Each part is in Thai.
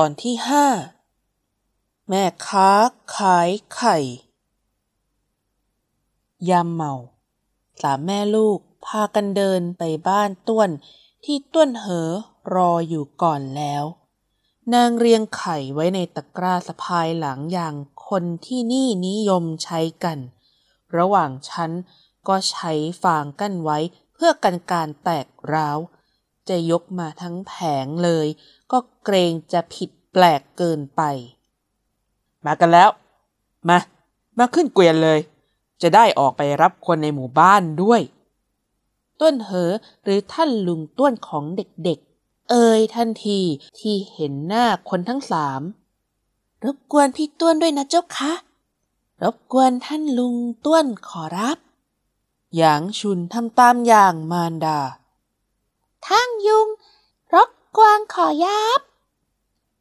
ตอนที่ห้าแม่ค้าขายไข่ ยามเมา สามแม่ลูกพากันเดินไปบ้านต้วนที่ต้วนเหอรออยู่ก่อนแล้ว นางเรียงไข่ไว้ในตะกร้าสะพายหลังอย่างคนที่นี่นิยมใช้กัน ระหว่างชั้นก็ใช้ฟางกั้นไว้เพื่อกันการแตกร้าว จะยกมาทั้งแผงเลย ก็เกรงจะผิดแปลกเกินไป มากันแล้ว มา มาขึ้นเกวียนเลย จะได้ออกไปรับคนในหมู่บ้านด้วย ต้นเหอหรือท่านลุงต้วนของเด็กๆ เอ่ยทันทีที่เห็นหน้าคนทั้งสามรบกวนพี่ต้วนด้วยนะเจ้าคะ รบกวนท่านลุงต้วนขอรับ หยางชุนทำตามอย่างมารดา ทั้งยุงรบกวนขอยับ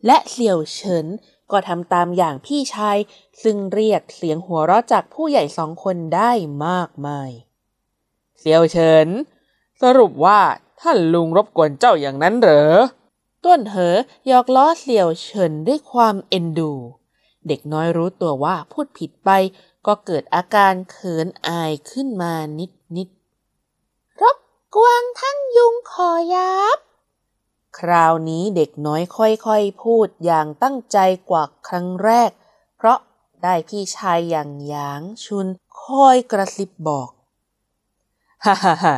และเสี่ยวเฉินก็ทำตามอย่างพี่ชาย ซึ่งเรียกเสียงหัวเราะจากผู้ใหญ่สองคนได้มากมายเซียวเฉิน สรุปว่าท่านลุงรบกวนเจ้าอย่างนั้นเหรอ ต้นเหอยอกล้อเสี่ยวเฉินด้วยความเอ็นดู เด็กน้อยรู้ตัวว่าพูดผิดไปก็เกิดอาการเขินอายขึ้นมานิดนิดรบ กวนทั้งยุงขอยับ คราวนี้เด็กน้อยค่อยๆ พูดอย่างตั้งใจกว่าครั้งแรก เพราะได้พี่ชายอย่างหยางชุนคอยกระซิบบอกฮ่าฮ่าฮ่า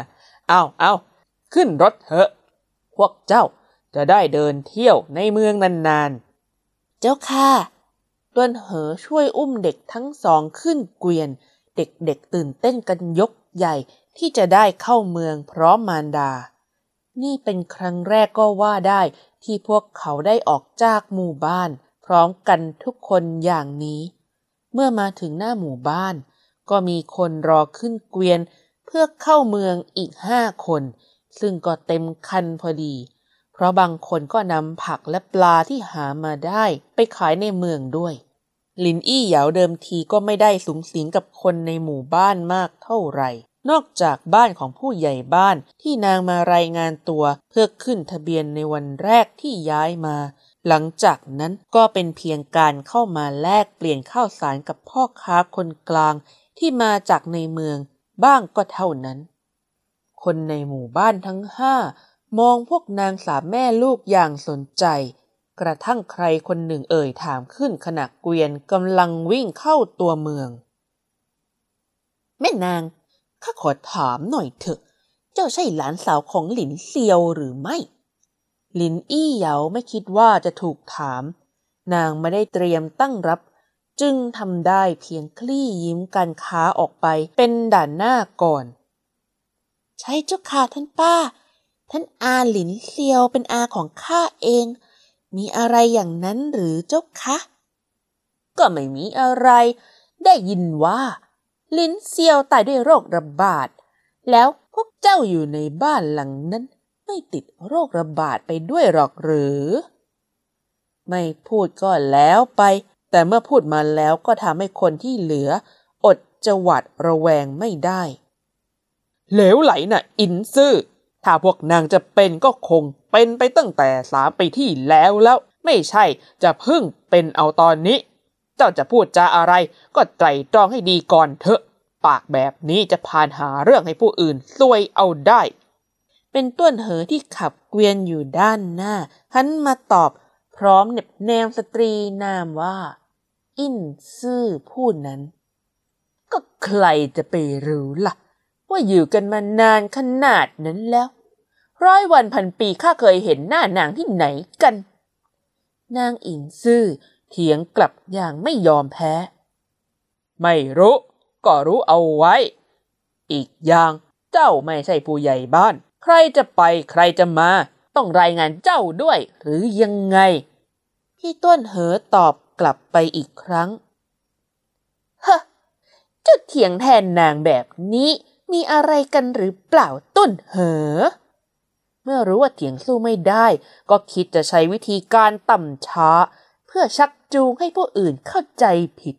เอาเอาขึ้นรถเถอะ พวกเจ้าจะได้เดินเที่ยวในเมืองนานๆ เจ้าค่ะต้วนเหอช่วยอุ้มเด็กทั้งสองขึ้นเกวียน เด็กๆตื่นเต้นกันยกใหญ่ที่จะได้เข้าเมืองพร้อมมารดา นี่เป็นครั้งแรกก็ว่าได้ที่พวกเขาได้ออกจากหมู่บ้าน พร้อมกันทุกคนอย่างนี้ เมื่อมาถึงหน้าหมู่บ้าน ก็มีคนรอขึ้นเกวียนเพื่อเข้าเมืองอีกห้าคน ซึ่งก็เต็มคันพอดี เพราะบางคนก็นำผักและปลาที่หามาได้ไปขายในเมืองด้วยลินอี้เหยาเดิมทีก็ไม่ได้สูงสิงกับคนในหมู่บ้านมากเท่าไหร่ นอกจากบ้านของผู้ใหญ่บ้านที่นางมารายงานตัวเพื่อขึ้นทะเบียนในวันแรกที่ย้ายมา หลังจากนั้นก็เป็นเพียงการเข้ามาแลกเปลี่ยนข้าวสารกับพ่อค้าคนกลางที่มาจากในเมืองบ้างก็เท่านั้น คนในหมู่บ้านทั้งห้ามองพวกนางสามแม่ลูกอย่างสนใจ กระทั่งใครคนหนึ่งเอ่ยถามขึ้นขณะเกวียนกำลังวิ่งเข้าตัวเมือง แม่นาง ข้าขอถามหน่อยเถอะ เจ้าใช่หลานสาวของหลินเซียวหรือไม่ หลินอี้เหยาไม่คิดว่าจะถูกถาม นางไม่ได้เตรียมตั้งรับ จึงทำได้เพียงคลี่ยิ้มการค้าออกไปเป็นด่านหน้าก่อน ใช่เจ้าค่ะท่านป้า ท่านอาหลินเซียวเป็นอาของข้าเอง มีอะไรอย่างนั้นหรือเจ้าคะก็ไม่มีอะไร ได้ยินว่า ลิ้นเซียวตายด้วยโรคระบาด แล้วพวกเจ้าอยู่ในบ้านหลังนั้น ไม่ติดโรคระบาดไปด้วยหรอกหรือ ไม่พูดก็แล้วไป แต่เมื่อพูดมาแล้วก็ทำให้คนที่เหลือ อดจะหวัดระแวงไม่ได้ เหลวไหลน่ะ อินซื่อถ้าพวกนางจะเป็นก็คงเป็นไปตั้งแต่สามปีที่แล้วแล้ว ไม่ใช่จะเพิ่งเป็นเอาตอนนี้ เจ้าจะพูดจาอะไร ก็ไตรตรองให้ดีก่อนเถอะ ปากแบบนี้จะพานหาเรื่องให้ผู้อื่นซวยเอาได้ เป็นต้วนเหอที่ขับเกวียนอยู่ด้านหน้าหันมาตอบพร้อมเน็บแนมสตรีนามว่า อินซื่อผู้นั้น ก็ใครจะไปรู้ล่ะ ว่าอยู่กันมานานขนาดนั้นแล้ว ร้อยวันพันปีข้าเคยเห็นหน้านางที่ไหนกัน นางอินซื่อ เถียงกลับอย่างไม่ยอมแพ้ ไม่รู้ ก็รู้เอาไว้ อีกอย่างเจ้าไม่ใช่ผู้ใหญ่บ้าน ใครจะไปใครจะมา ต้องรายงานเจ้าด้วย หรือยังไง พี่ต้นเหอตอบกลับไปอีกครั้งเฮ้เจ้าเถียงแทนนางแบบนี้มีอะไรกันหรือเปล่าต้นเหอ เมื่อรู้ว่าเถียงสู้ไม่ได้ ก็คิดจะใช้วิธีการต่ำช้า เพื่อชักจูงให้ผู้อื่นเข้าใจผิด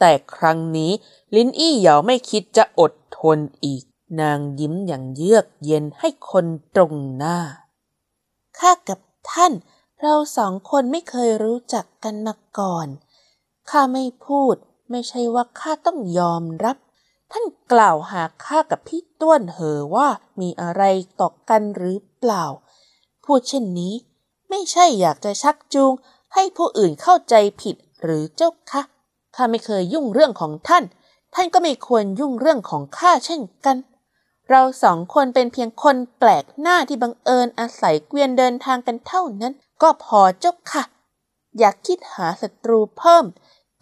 แต่ครั้งนี้ลินอี้เหยาไม่คิดจะอดทนอีก นางยิ้มอย่างเยือกเย็นให้คนตรงหน้า ข้ากับท่าน เราสองคนไม่เคยรู้จักกันมาก่อน ข้าไม่พูด ไม่ใช่ว่าข้าต้องยอมรับ ท่านกล่าวหาข้ากับพี่ต้วนเหอว่ามีอะไรต่อกันหรือเปล่า พูดเช่นนี้ ไม่ใช่อยากจะชักจูง ให้ผู้อื่นเข้าใจผิดหรือเจ้าคะข้าไม่เคยยุ่งเรื่องของท่าน ท่านก็ไม่ควรยุ่งเรื่องของข้าเช่นกัน เราสองคนเป็นเพียงคนแปลกหน้าที่บังเอิญอาศัยเกวียนเดินทางกันเท่านั้น ก็พอเจ้าค่ะ อยากคิดหาศัตรูเพิ่ม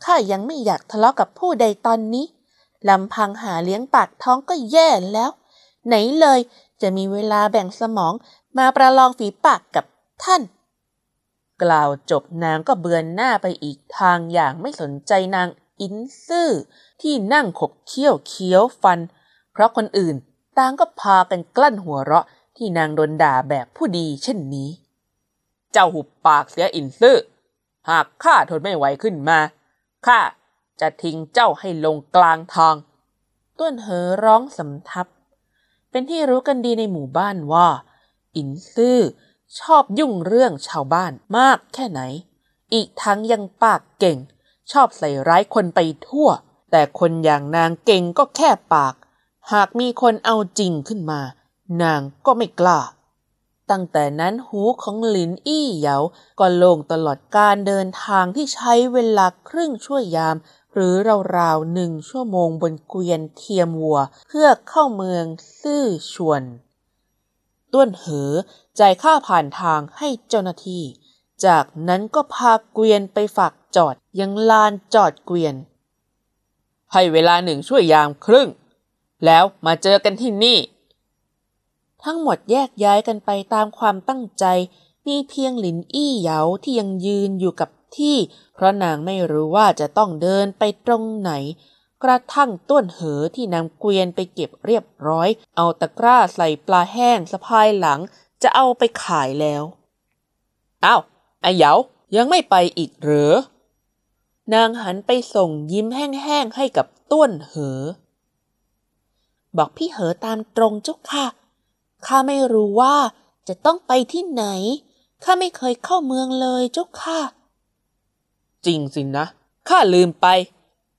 ข้ายังไม่อยากทะเลาะกับผู้ใดตอนนี้ลำพังหาเลี้ยงปากท้องก็แย่แล้ว ไหนเลยจะมีเวลาแบ่งสมองมาประลองฝีปากกับท่าน กล่าวจบนางก็เบือนหน้าไปอีกทางอย่างไม่สนใจนางอินซื่อที่นั่งขบเคี้ยวเคี้ยวฟัน เพราะคนอื่นต่างก็พากันกลั้นหัวเราะที่นางโดนด่าแบบผู้ดีเช่นนี้ เจ้าหุบปากเสียอินซื่อ หากข้าทนไม่ไหวขึ้นมาข้าจะทิ้งเจ้าให้ลงกลางทาง ต้นเหอร้องสำทับ เป็นที่รู้กันดีในหมู่บ้านว่า อินซื่อ ชอบยุ่งเรื่องชาวบ้านมากแค่ไหน อีกทั้งยังปากเก่ง ชอบใส่ร้ายคนไปทั่ว แต่คนอย่างนางเก่งก็แค่ปาก หากมีคนเอาจริงขึ้นมา นางก็ไม่กล้า ตั้งแต่นั้นหูของหลินอี้เหยาก็โล่งตลอดการเดินทางที่ใช้เวลาครึ่งชั่วยาม หรือราวๆหนึ่งชั่วโมงบนเกวียนเทียมวัว เพื่อเข้าเมืองซื่อชวน ต้วนเหอจ่ายค่าผ่านทางให้เจ้าหน้าที่ จากนั้นก็พาเกวียนไปฝากจอดยังลานจอดเกวียน ให้เวลาหนึ่งช่วยยามครึ่ง แล้วมาเจอกันที่นี่ ทั้งหมดแยกย้ายกันไปตามความตั้งใจ มีเพียงหลินอี้เหยาที่ยังยืนอยู่กับที่ เพราะนางไม่รู้ว่าจะต้องเดินไปตรงไหน กระทั่งต้นเหอที่นำเกวียนไปเก็บเรียบร้อย เอาตะกร้าใส่ปลาแห้งสะพายหลัง จะเอาไปขายแล้วอ้าวไอ้เหยายังไม่ไปอีกเหรอนางหันไปส่งยิ้มแห้งๆให้กับต้วนเหอ บอกพี่เหอตามตรงเจ้าค่ะ ข้าไม่รู้ว่าจะต้องไปที่ไหน ข้าไม่เคยเข้าเมืองเลยเจ้าค่ะ จริงสินะ ข้าลืมไป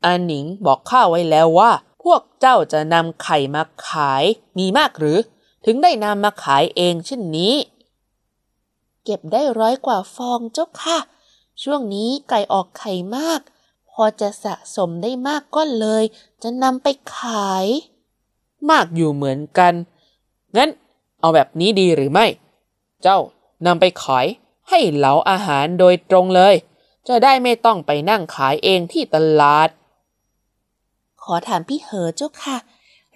อาหนิงบอกข้าไว้แล้วว่า พวกเจ้าจะนำไข่มาขายมีมากหรือ ถึงได้นำมาขายเองเช่นนี้ เก็บได้ร้อยกว่าฟองเจ้าค่ะ ช่วงนี้ไก่ออกไข่มาก พอจะสะสมได้มากก็เลย จะนำไปขาย มากอยู่เหมือนกัน งั้นเอาแบบนี้ดีหรือไม่ เจ้านำไปขายให้เหลาอาหารโดยตรงเลย จะได้ไม่ต้องไปนั่งขายเองที่ตลาด ขอถามพี่เหอเจ้าค่ะ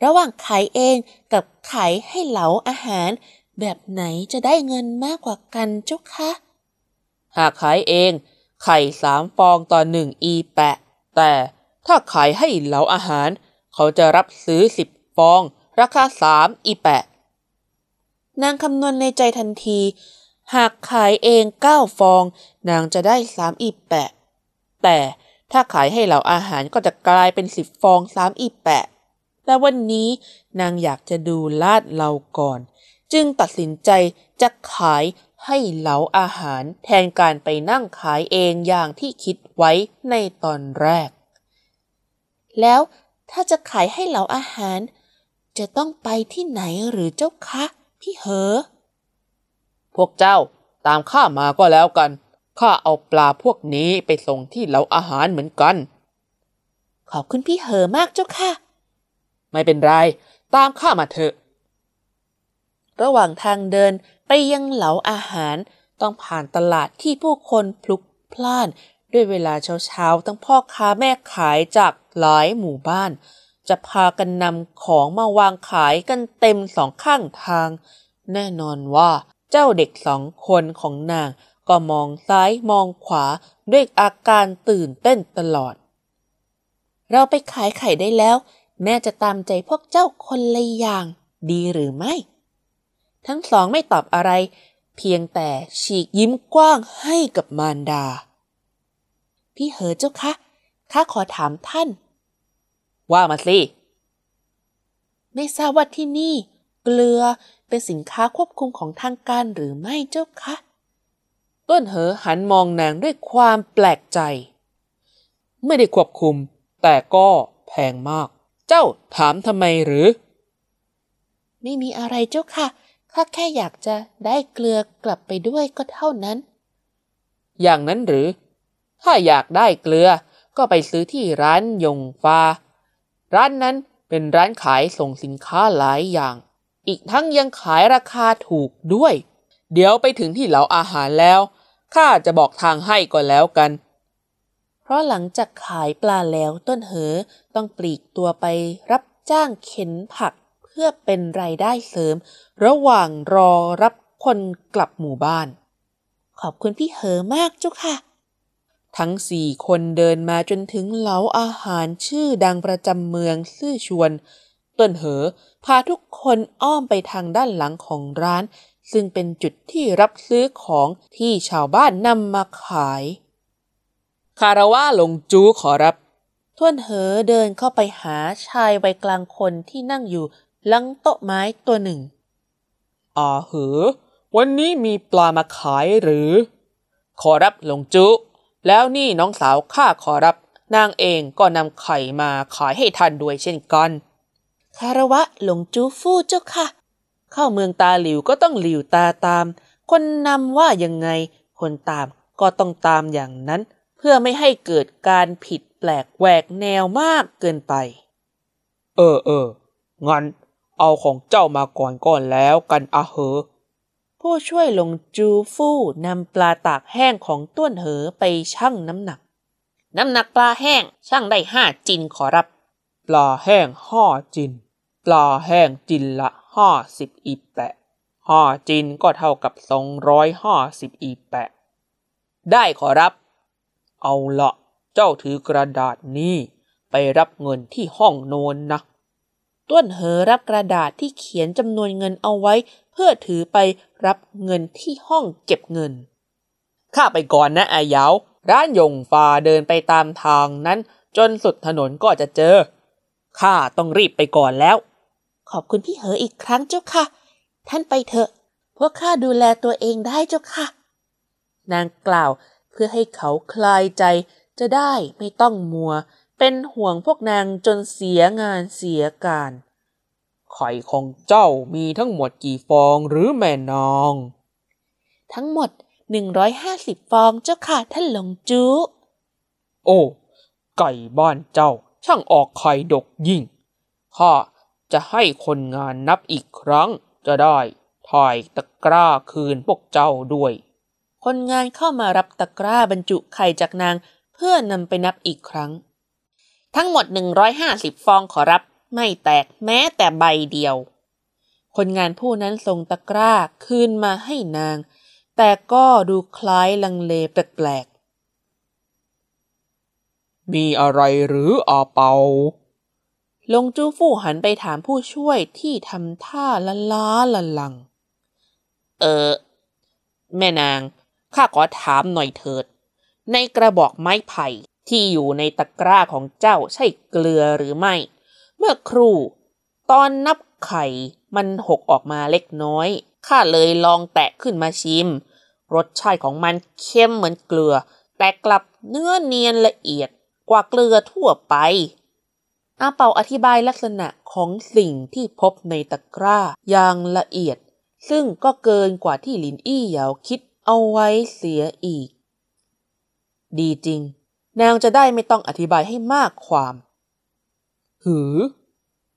ระหว่างขายเองกับขายให้เหลาอาหาร แบบไหนจะได้เงินมากกว่ากันเจ้าค่ะ หากขายเอง ไข่สามฟองต่อหนึ่งอีแปะ แต่ถ้าขายให้เหลาอาหาร เขาจะรับซื้อสิบฟอง ราคาสามอีแปะ นางคำนวณในใจทันที หากขายเองเก้าฟอง นางจะได้สามอีแปะ แต่ ถ้าขายให้เหล่าอาหารก็จะกลายเป็นสิบฟองสามอีแปะ แต่วันนี้นางอยากจะดูลาดเราก่อน จึงตัดสินใจจะขายให้เหลาอาหารแทนการไปนั่งขายเองอย่างที่คิดไว้ในตอนแรก แล้วถ้าจะขายให้เหลาอาหาร จะต้องไปที่ไหนหรือเจ้าคะ พี่เหอ พวกเจ้าตามข้ามาก็แล้วกัน ข้าเอาปลาพวกนี้ไปส่งที่เหลาอาหารเหมือนกัน ขอบคุณพี่เหอมากเจ้าค่ะ ไม่เป็นไร ตามข้ามาเถอะ ระหว่างทางเดินไปยังเหลาอาหารต้องผ่านตลาดที่ผู้คนพลุกพล่าน ด้วยเวลาเช้าๆ ทั้งพ่อค้าแม่ขายจากหลายหมู่บ้าน จะพากันนำของมาวางขายกันเต็มสองข้างทาง แน่นอนว่าเจ้าเด็กสองคนของนาง ก็มองซ้ายมองขวาด้วยอาการตื่นเต้นตลอด เราไปขายไข่ได้แล้ว แม่จะตามใจพวกเจ้าคนละอย่าง ดีหรือไม่ ทั้งสองไม่ตอบอะไร เพียงแต่ฉีกยิ้มกว้างให้กับมารดา พี่เหอเจ้าคะข้าขอถามท่าน ว่ามาสิ ไม่ทราบว่าที่นี่ เกลือเป็นสินค้าควบคุมของทางการหรือไม่เจ้าคะ ต้นเหอหันมองนางด้วยความแปลกใจ ไม่ได้ควบคุม แต่ก็แพงมาก เจ้าถามทำไมหรือ ไม่มีอะไรเจ้าค่ะข้าแค่อยากจะได้เกลือกลับไปด้วยก็เท่านั้น อย่างนั้นหรือ ถ้าอยากได้เกลือก็ไปซื้อที่ร้านยงฟ้า ร้านนั้นเป็นร้านขายส่งสินค้าหลายอย่าง อีกทั้งยังขายราคาถูกด้วย เดี๋ยวไปถึงที่เหลาอาหารแล้ว ข้าจะบอกทางให้ก็แล้วกัน เพราะหลังจากขายปลาแล้วต้นเหอต้องปลีกตัวไปรับจ้างเข็นผักเพื่อเป็นรายได้เสริม ระหว่างรอรับคนกลับหมู่บ้าน ขอบคุณพี่เหอมากจ้าค่ะ ทั้งสี่คนเดินมาจนถึงเหลาอาหารชื่อดังประจำเมืองซื่อชวน ต้นเหอ พาทุกคนอ้อมไปทางด้านหลังของร้าน ซึ่งเป็นจุดที่รับซื้อของที่ชาวบ้านนำมาขาย คาราวะหลงจูขอรับท่วนเหอเดินเข้าไปหาชายวัยกลางคนที่นั่งอยู่หลังโต๊ะไม้ตัวหนึ่งอ่าเหอ วันนี้มีปลามาขายหรือ ขอรับหลงจูแล้วนี่น้องสาวข้าขอรับ นางเองก็นำไข่มาขายให้ท่านด้วยเช่นกัน คารวะหลงจูฟู่เจ้าค่ะ เข้าเมืองตาหลิวก็ต้องหลิวตาตาม คนนำว่ายังไง คนตามก็ต้องตามอย่างนั้น เพื่อไม่ให้เกิดการผิดแปลกแหวกแนวมากเกินไป เออเอองั้นเอาของเจ้ามาก่อนก่อนแล้วกันอะเหอ ผู้ช่วยหลงจูฟู่นำปลาตากแห้งของต้วนเหอไปชั่งน้ำหนัก น้ำหนักปลาแห้งชั่งได้ห้าจินขอรับ ปลาแห้งห้าจิน ปลาแห้งจินละ ห้าสิบอีแปะห้าจินก็เท่ากับสองร้อยห้าสิบอีแปะ ได้ขอรับ เอาละเจ้าถือกระดาษนี้ไปรับเงินที่ห้องโนนนะต้วนเหอรับกระดาษที่เขียนจำนวนเงินเอาไว้ เพื่อถือไปรับเงินที่ห้องเก็บเงิน ข้าไปก่อนนะอายาวร้านยงฟ้าเดินไปตามทางนั้น จนสุดถนนก็จะเจอ ข้าต้องรีบไปก่อนแล้ว ขอบคุณพี่เหออีกครั้งเจ้าค่ะ ท่านไปเถอะ พวกข้าดูแลตัวเองได้เจ้าค่ะ นางกล่าวเพื่อให้เขาคลายใจจะได้ไม่ต้องมัว เป็นห่วงพวกนางจนเสียงานเสียการไข่ของเจ้ามีทั้งหมดกี่ฟองหรือแม่นางทั้งหมด150ฟองเจ้าค่ะท่านหลงจู โอ้ ไก่บ้านเจ้าช่างออกไข่ดกยิ่งข้า จะให้คนงานนับอีกครั้ง จะได้ถ่ายตะกร้าคืนพวกเจ้าด้วย คนงานเข้ามารับตะกร้าบรรจุไข่จากนางเพื่อนำไปนับอีกครั้ง ทั้งหมด 150 ฟองขอรับ ไม่แตกแม้แต่ใบเดียว คนงานผู้นั้นส่งตะกร้าคืนมาให้นาง แต่ก็ดูคล้ายลังเลแปลกมีอะไรหรืออาเปาๆ ลงจูฟู่หันไปถามผู้ช่วยที่ทำท่าละล้าละลัง เออ แม่นาง ข้าขอถามหน่อยเถิด ในกระบอกไม้ไผ่ที่อยู่ในตะกร้าของเจ้าใช่เกลือหรือไม่ เมื่อครู่ ตอนนับไข่มันหกออกมาเล็กน้อย ข้าเลยลองแตะขึ้นมาชิม รสชาติของมันเข้มเหมือนเกลือ แต่กลับเนื้อเนียนละเอียดกว่าเกลือทั่วไป อาเปาอธิบายลักษณะของสิ่งที่พบในตะกร้าอย่างละเอียด ซึ่งก็เกินกว่าที่ลินอี้เหยาคิดเอาไว้เสียอีก ดีจริง นางจะได้ไม่ต้องอธิบายให้มากความ หือ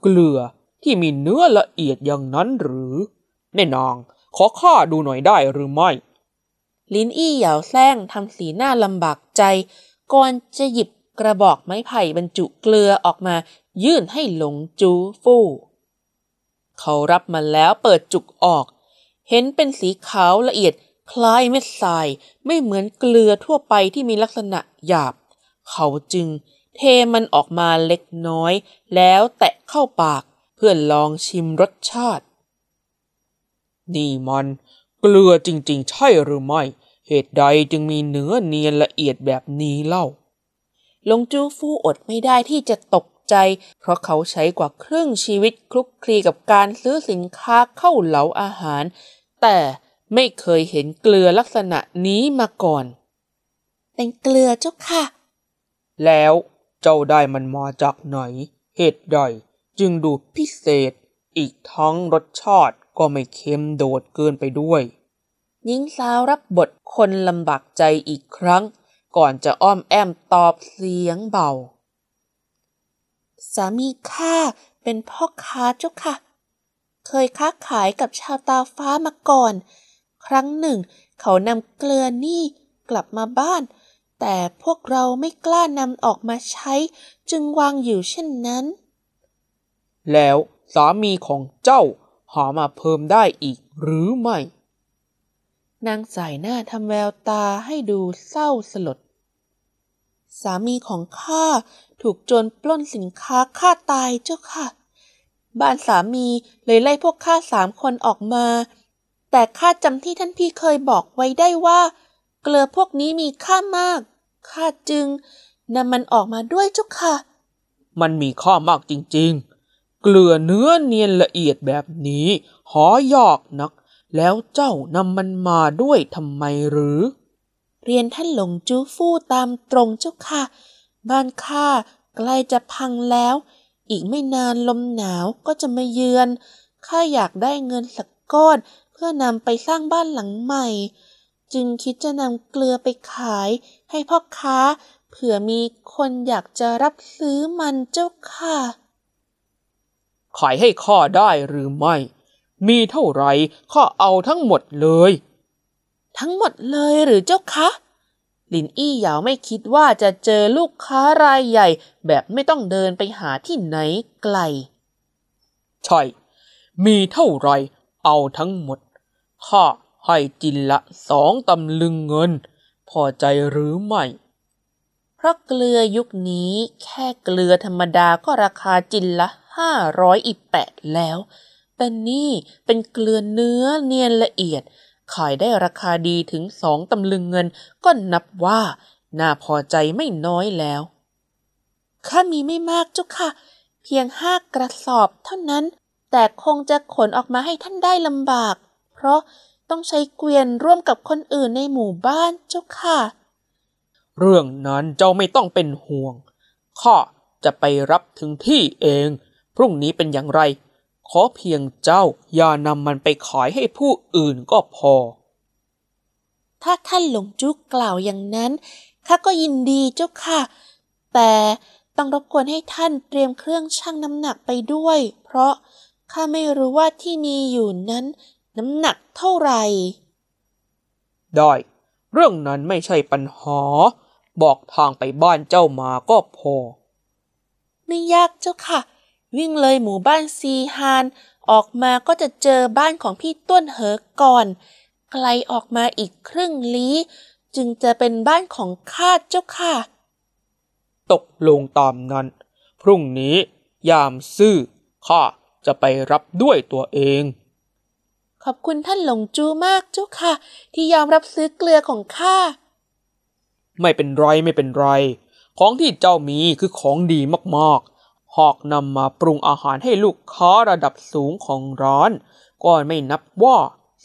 เกลือที่มีเนื้อละเอียดอย่างนั้นหรือแม่นางขอข้าดูหน่อยได้หรือไม่ ลินอี้เหยาแซงทำสีหน้าลำบากใจ ก่อนจะหยิบ กระบอกไม้ไผ่บรรจุเกลือออกมายื่นให้หลงจูฟู่ เขารับมาแล้วเปิดจุกออก เห็นเป็นสีขาวละเอียดคล้ายเม็ดทรายไม่เหมือนเกลือทั่วไปที่มีลักษณะหยาบ เขาจึงเทมันออกมาเล็กน้อย แล้วแตะเข้าปากเพื่อลองชิมรสชาติ นี่มันเกลือจริงๆ ใช่หรือไม่ เหตุใดจึงมีเนื้อเนียนละเอียดแบบนี้เล่า หลงจูฟู่อดไม่ได้ที่จะตกใจ เพราะเขาใช้กว่าครึ่งชีวิตคลุกคลีกับการซื้อสินค้าเข้าเหลาอาหาร แต่ไม่เคยเห็นเกลือลักษณะนี้มาก่อน เป็นเกลือเจ้าค่ะ แล้วเจ้าได้มันมาจากไหน เหตุใดจึงดูพิเศษ อีกทั้งรสชาติก็ไม่เค็มโดดเกินไปด้วยหญิงสาวรับบทคนลำบากใจอีกครั้ง ก่อนจะอ้อมแอมตอบเสียงเบา สามีข้าเป็นพ่อค้าเจ้าค่ะ เคยค้าขายกับชาวตาฟ้ามาก่อน ครั้งหนึ่ง เขานำเกลือนี่กลับมาบ้าน แต่พวกเราไม่กล้านำออกมาใช้ จึงวางอยู่เช่นนั้น แล้วสามีของเจ้าหามาเพิ่มได้อีกหรือไม่ นางสายหน้าทำแววตาให้ดูเศร้าสลด สามีของข้าถูกโจรปล้นสินค้าฆ่าตายเจ้าค่ะ บ้านสามีเลยไล่พวกข้าสามคนออกมา แต่ข้าจำที่ท่านพี่เคยบอกไว้ได้ว่า เกลือพวกนี้มีค่ามาก ข้าจึงนำมันออกมาด้วยเจ้าค่ะ มันมีค่ามากจริงๆ เกลือเนื้อเนียนละเอียดแบบนี้ หอยากนัก แล้วเจ้านำมันมาด้วยทำไมหรือ เรียนท่านหลงจูฟู่ตามตรงเจ้าค่ะ บ้านข้าใกล้จะพังแล้ว อีกไม่นานลมหนาวก็จะมาเยือนข้าอยากได้เงินสักก้อนเพื่อนำไปสร้างบ้านหลังใหม่ จึงคิดจะนำเกลือไปขาย ให้พ่อค้า เผื่อมีคนอยากจะรับซื้อมันเจ้าค่ะ ขายให้ข้าได้หรือไม่ มีเท่าไหรข้าเอาทั้งหมดเลย ทั้งหมดเลยหรือเจ้าคะลินอี้เหยาไม่คิดว่าจะเจอลูกค้ารายใหญ่ แบบไม่ต้องเดินไปหาที่ไหนไกล ใช่ มีเท่าไหรเอาทั้งหมด ข้าให้จินละสองตำลึงเงิน พอใจหรือไม่ เพราะเกลือยุคนี้แค่เกลือธรรมดาก็ราคาจินละห้าร้อยอีแปดแล้ว แต่นี่เป็นเกลือเนื้อเนียนละเอียด ขายได้ราคาดีถึงสองตำลึงเงินก็นับว่า น่าพอใจไม่น้อยแล้วข้ามีไม่มากเจ้าค่ะ เพียงห้ากระสอบเท่านั้น แต่คงจะขนออกมาให้ท่านได้ลำบาก เพราะต้องใช้เกวียนร่วมกับคนอื่นในหมู่บ้านเจ้าค่ะ เรื่องนั้นเจ้าไม่ต้องเป็นห่วง ข้าจะไปรับถึงที่เอง พรุ่งนี้เป็นอย่างไร ขอเพียงเจ้าอย่านำมันไปขายให้ผู้อื่นก็พอ ถ้าท่านหลงจุกกล่าวอย่างนั้นข้าก็ยินดีเจ้าค่ะ แต่ต้องรบกวนให้ท่านเตรียมเครื่องชั่งน้ำหนักไปด้วย เพราะข้าไม่รู้ว่าที่มีอยู่นั้น น้ำหนักเท่าไหร่ ได้ เรื่องนั้นไม่ใช่ปัญหา บอกทางไปบ้านเจ้ามาก็พอ ไม่ยากเจ้าค่ะ วิ่งเลยหมู่บ้านซีฮาน ออกมาก็จะเจอบ้านของพี่ต้วนเหอก่อน ไกลออกมาอีกครึ่งลี้ จึงจะเป็นบ้านของข้าเจ้าค่ะ ตกลงตามนั้น พรุ่งนี้ยามซื่อข้าจะไปรับด้วยตัวเอง ขอบคุณท่านหลงจูมากเจ้าค่ะ ที่ยอมรับซื้อเกลือของข้า ไม่เป็นไรไม่เป็นไร ของที่เจ้ามีคือของดีมากๆ หอกนำมาปรุงอาหารให้ลูกค้าระดับสูงของร้าน ก็ไม่นับว่า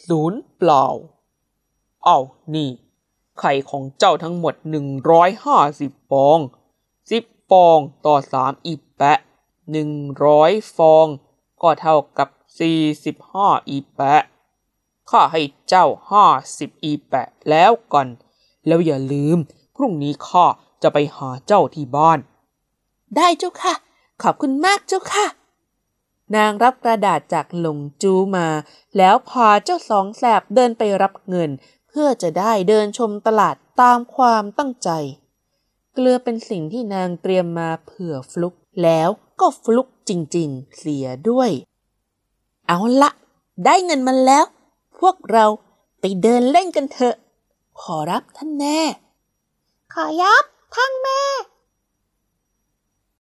ศูนย์เปล่า เอานี่ ไข่ของเจ้าทั้งหมดหนึ่งร้อยห้าสิบฟองสิบฟองต่อสามอีแปะหนึ่งร้อยฟอง ก็เท่ากับสี่สิบห้าอีแปะ ข้าให้เจ้าห้าสิบอีแปะแล้วกัน แล้วอย่าลืม พรุ่งนี้ข้าจะไปหาเจ้าที่บ้าน ได้เจ้าค่ะ ขอบคุณมากเจ้าค่ะ นางรับกระดาษจากหลงจูมา แล้วพาเจ้าสองแสบเดินไปรับเงิน เพื่อจะได้เดินชมตลาดตามความตั้งใจ เกลือเป็นสิ่งที่นางเตรียมมาเผื่อฟลุก แล้วก็ฟลุกจริงๆ เสียด้วย เอาละได้เงินมาแล้ว พวกเราไปเดินเล่นกันเถอะ ขอรับท่านแน่ ขอยับท่านแม่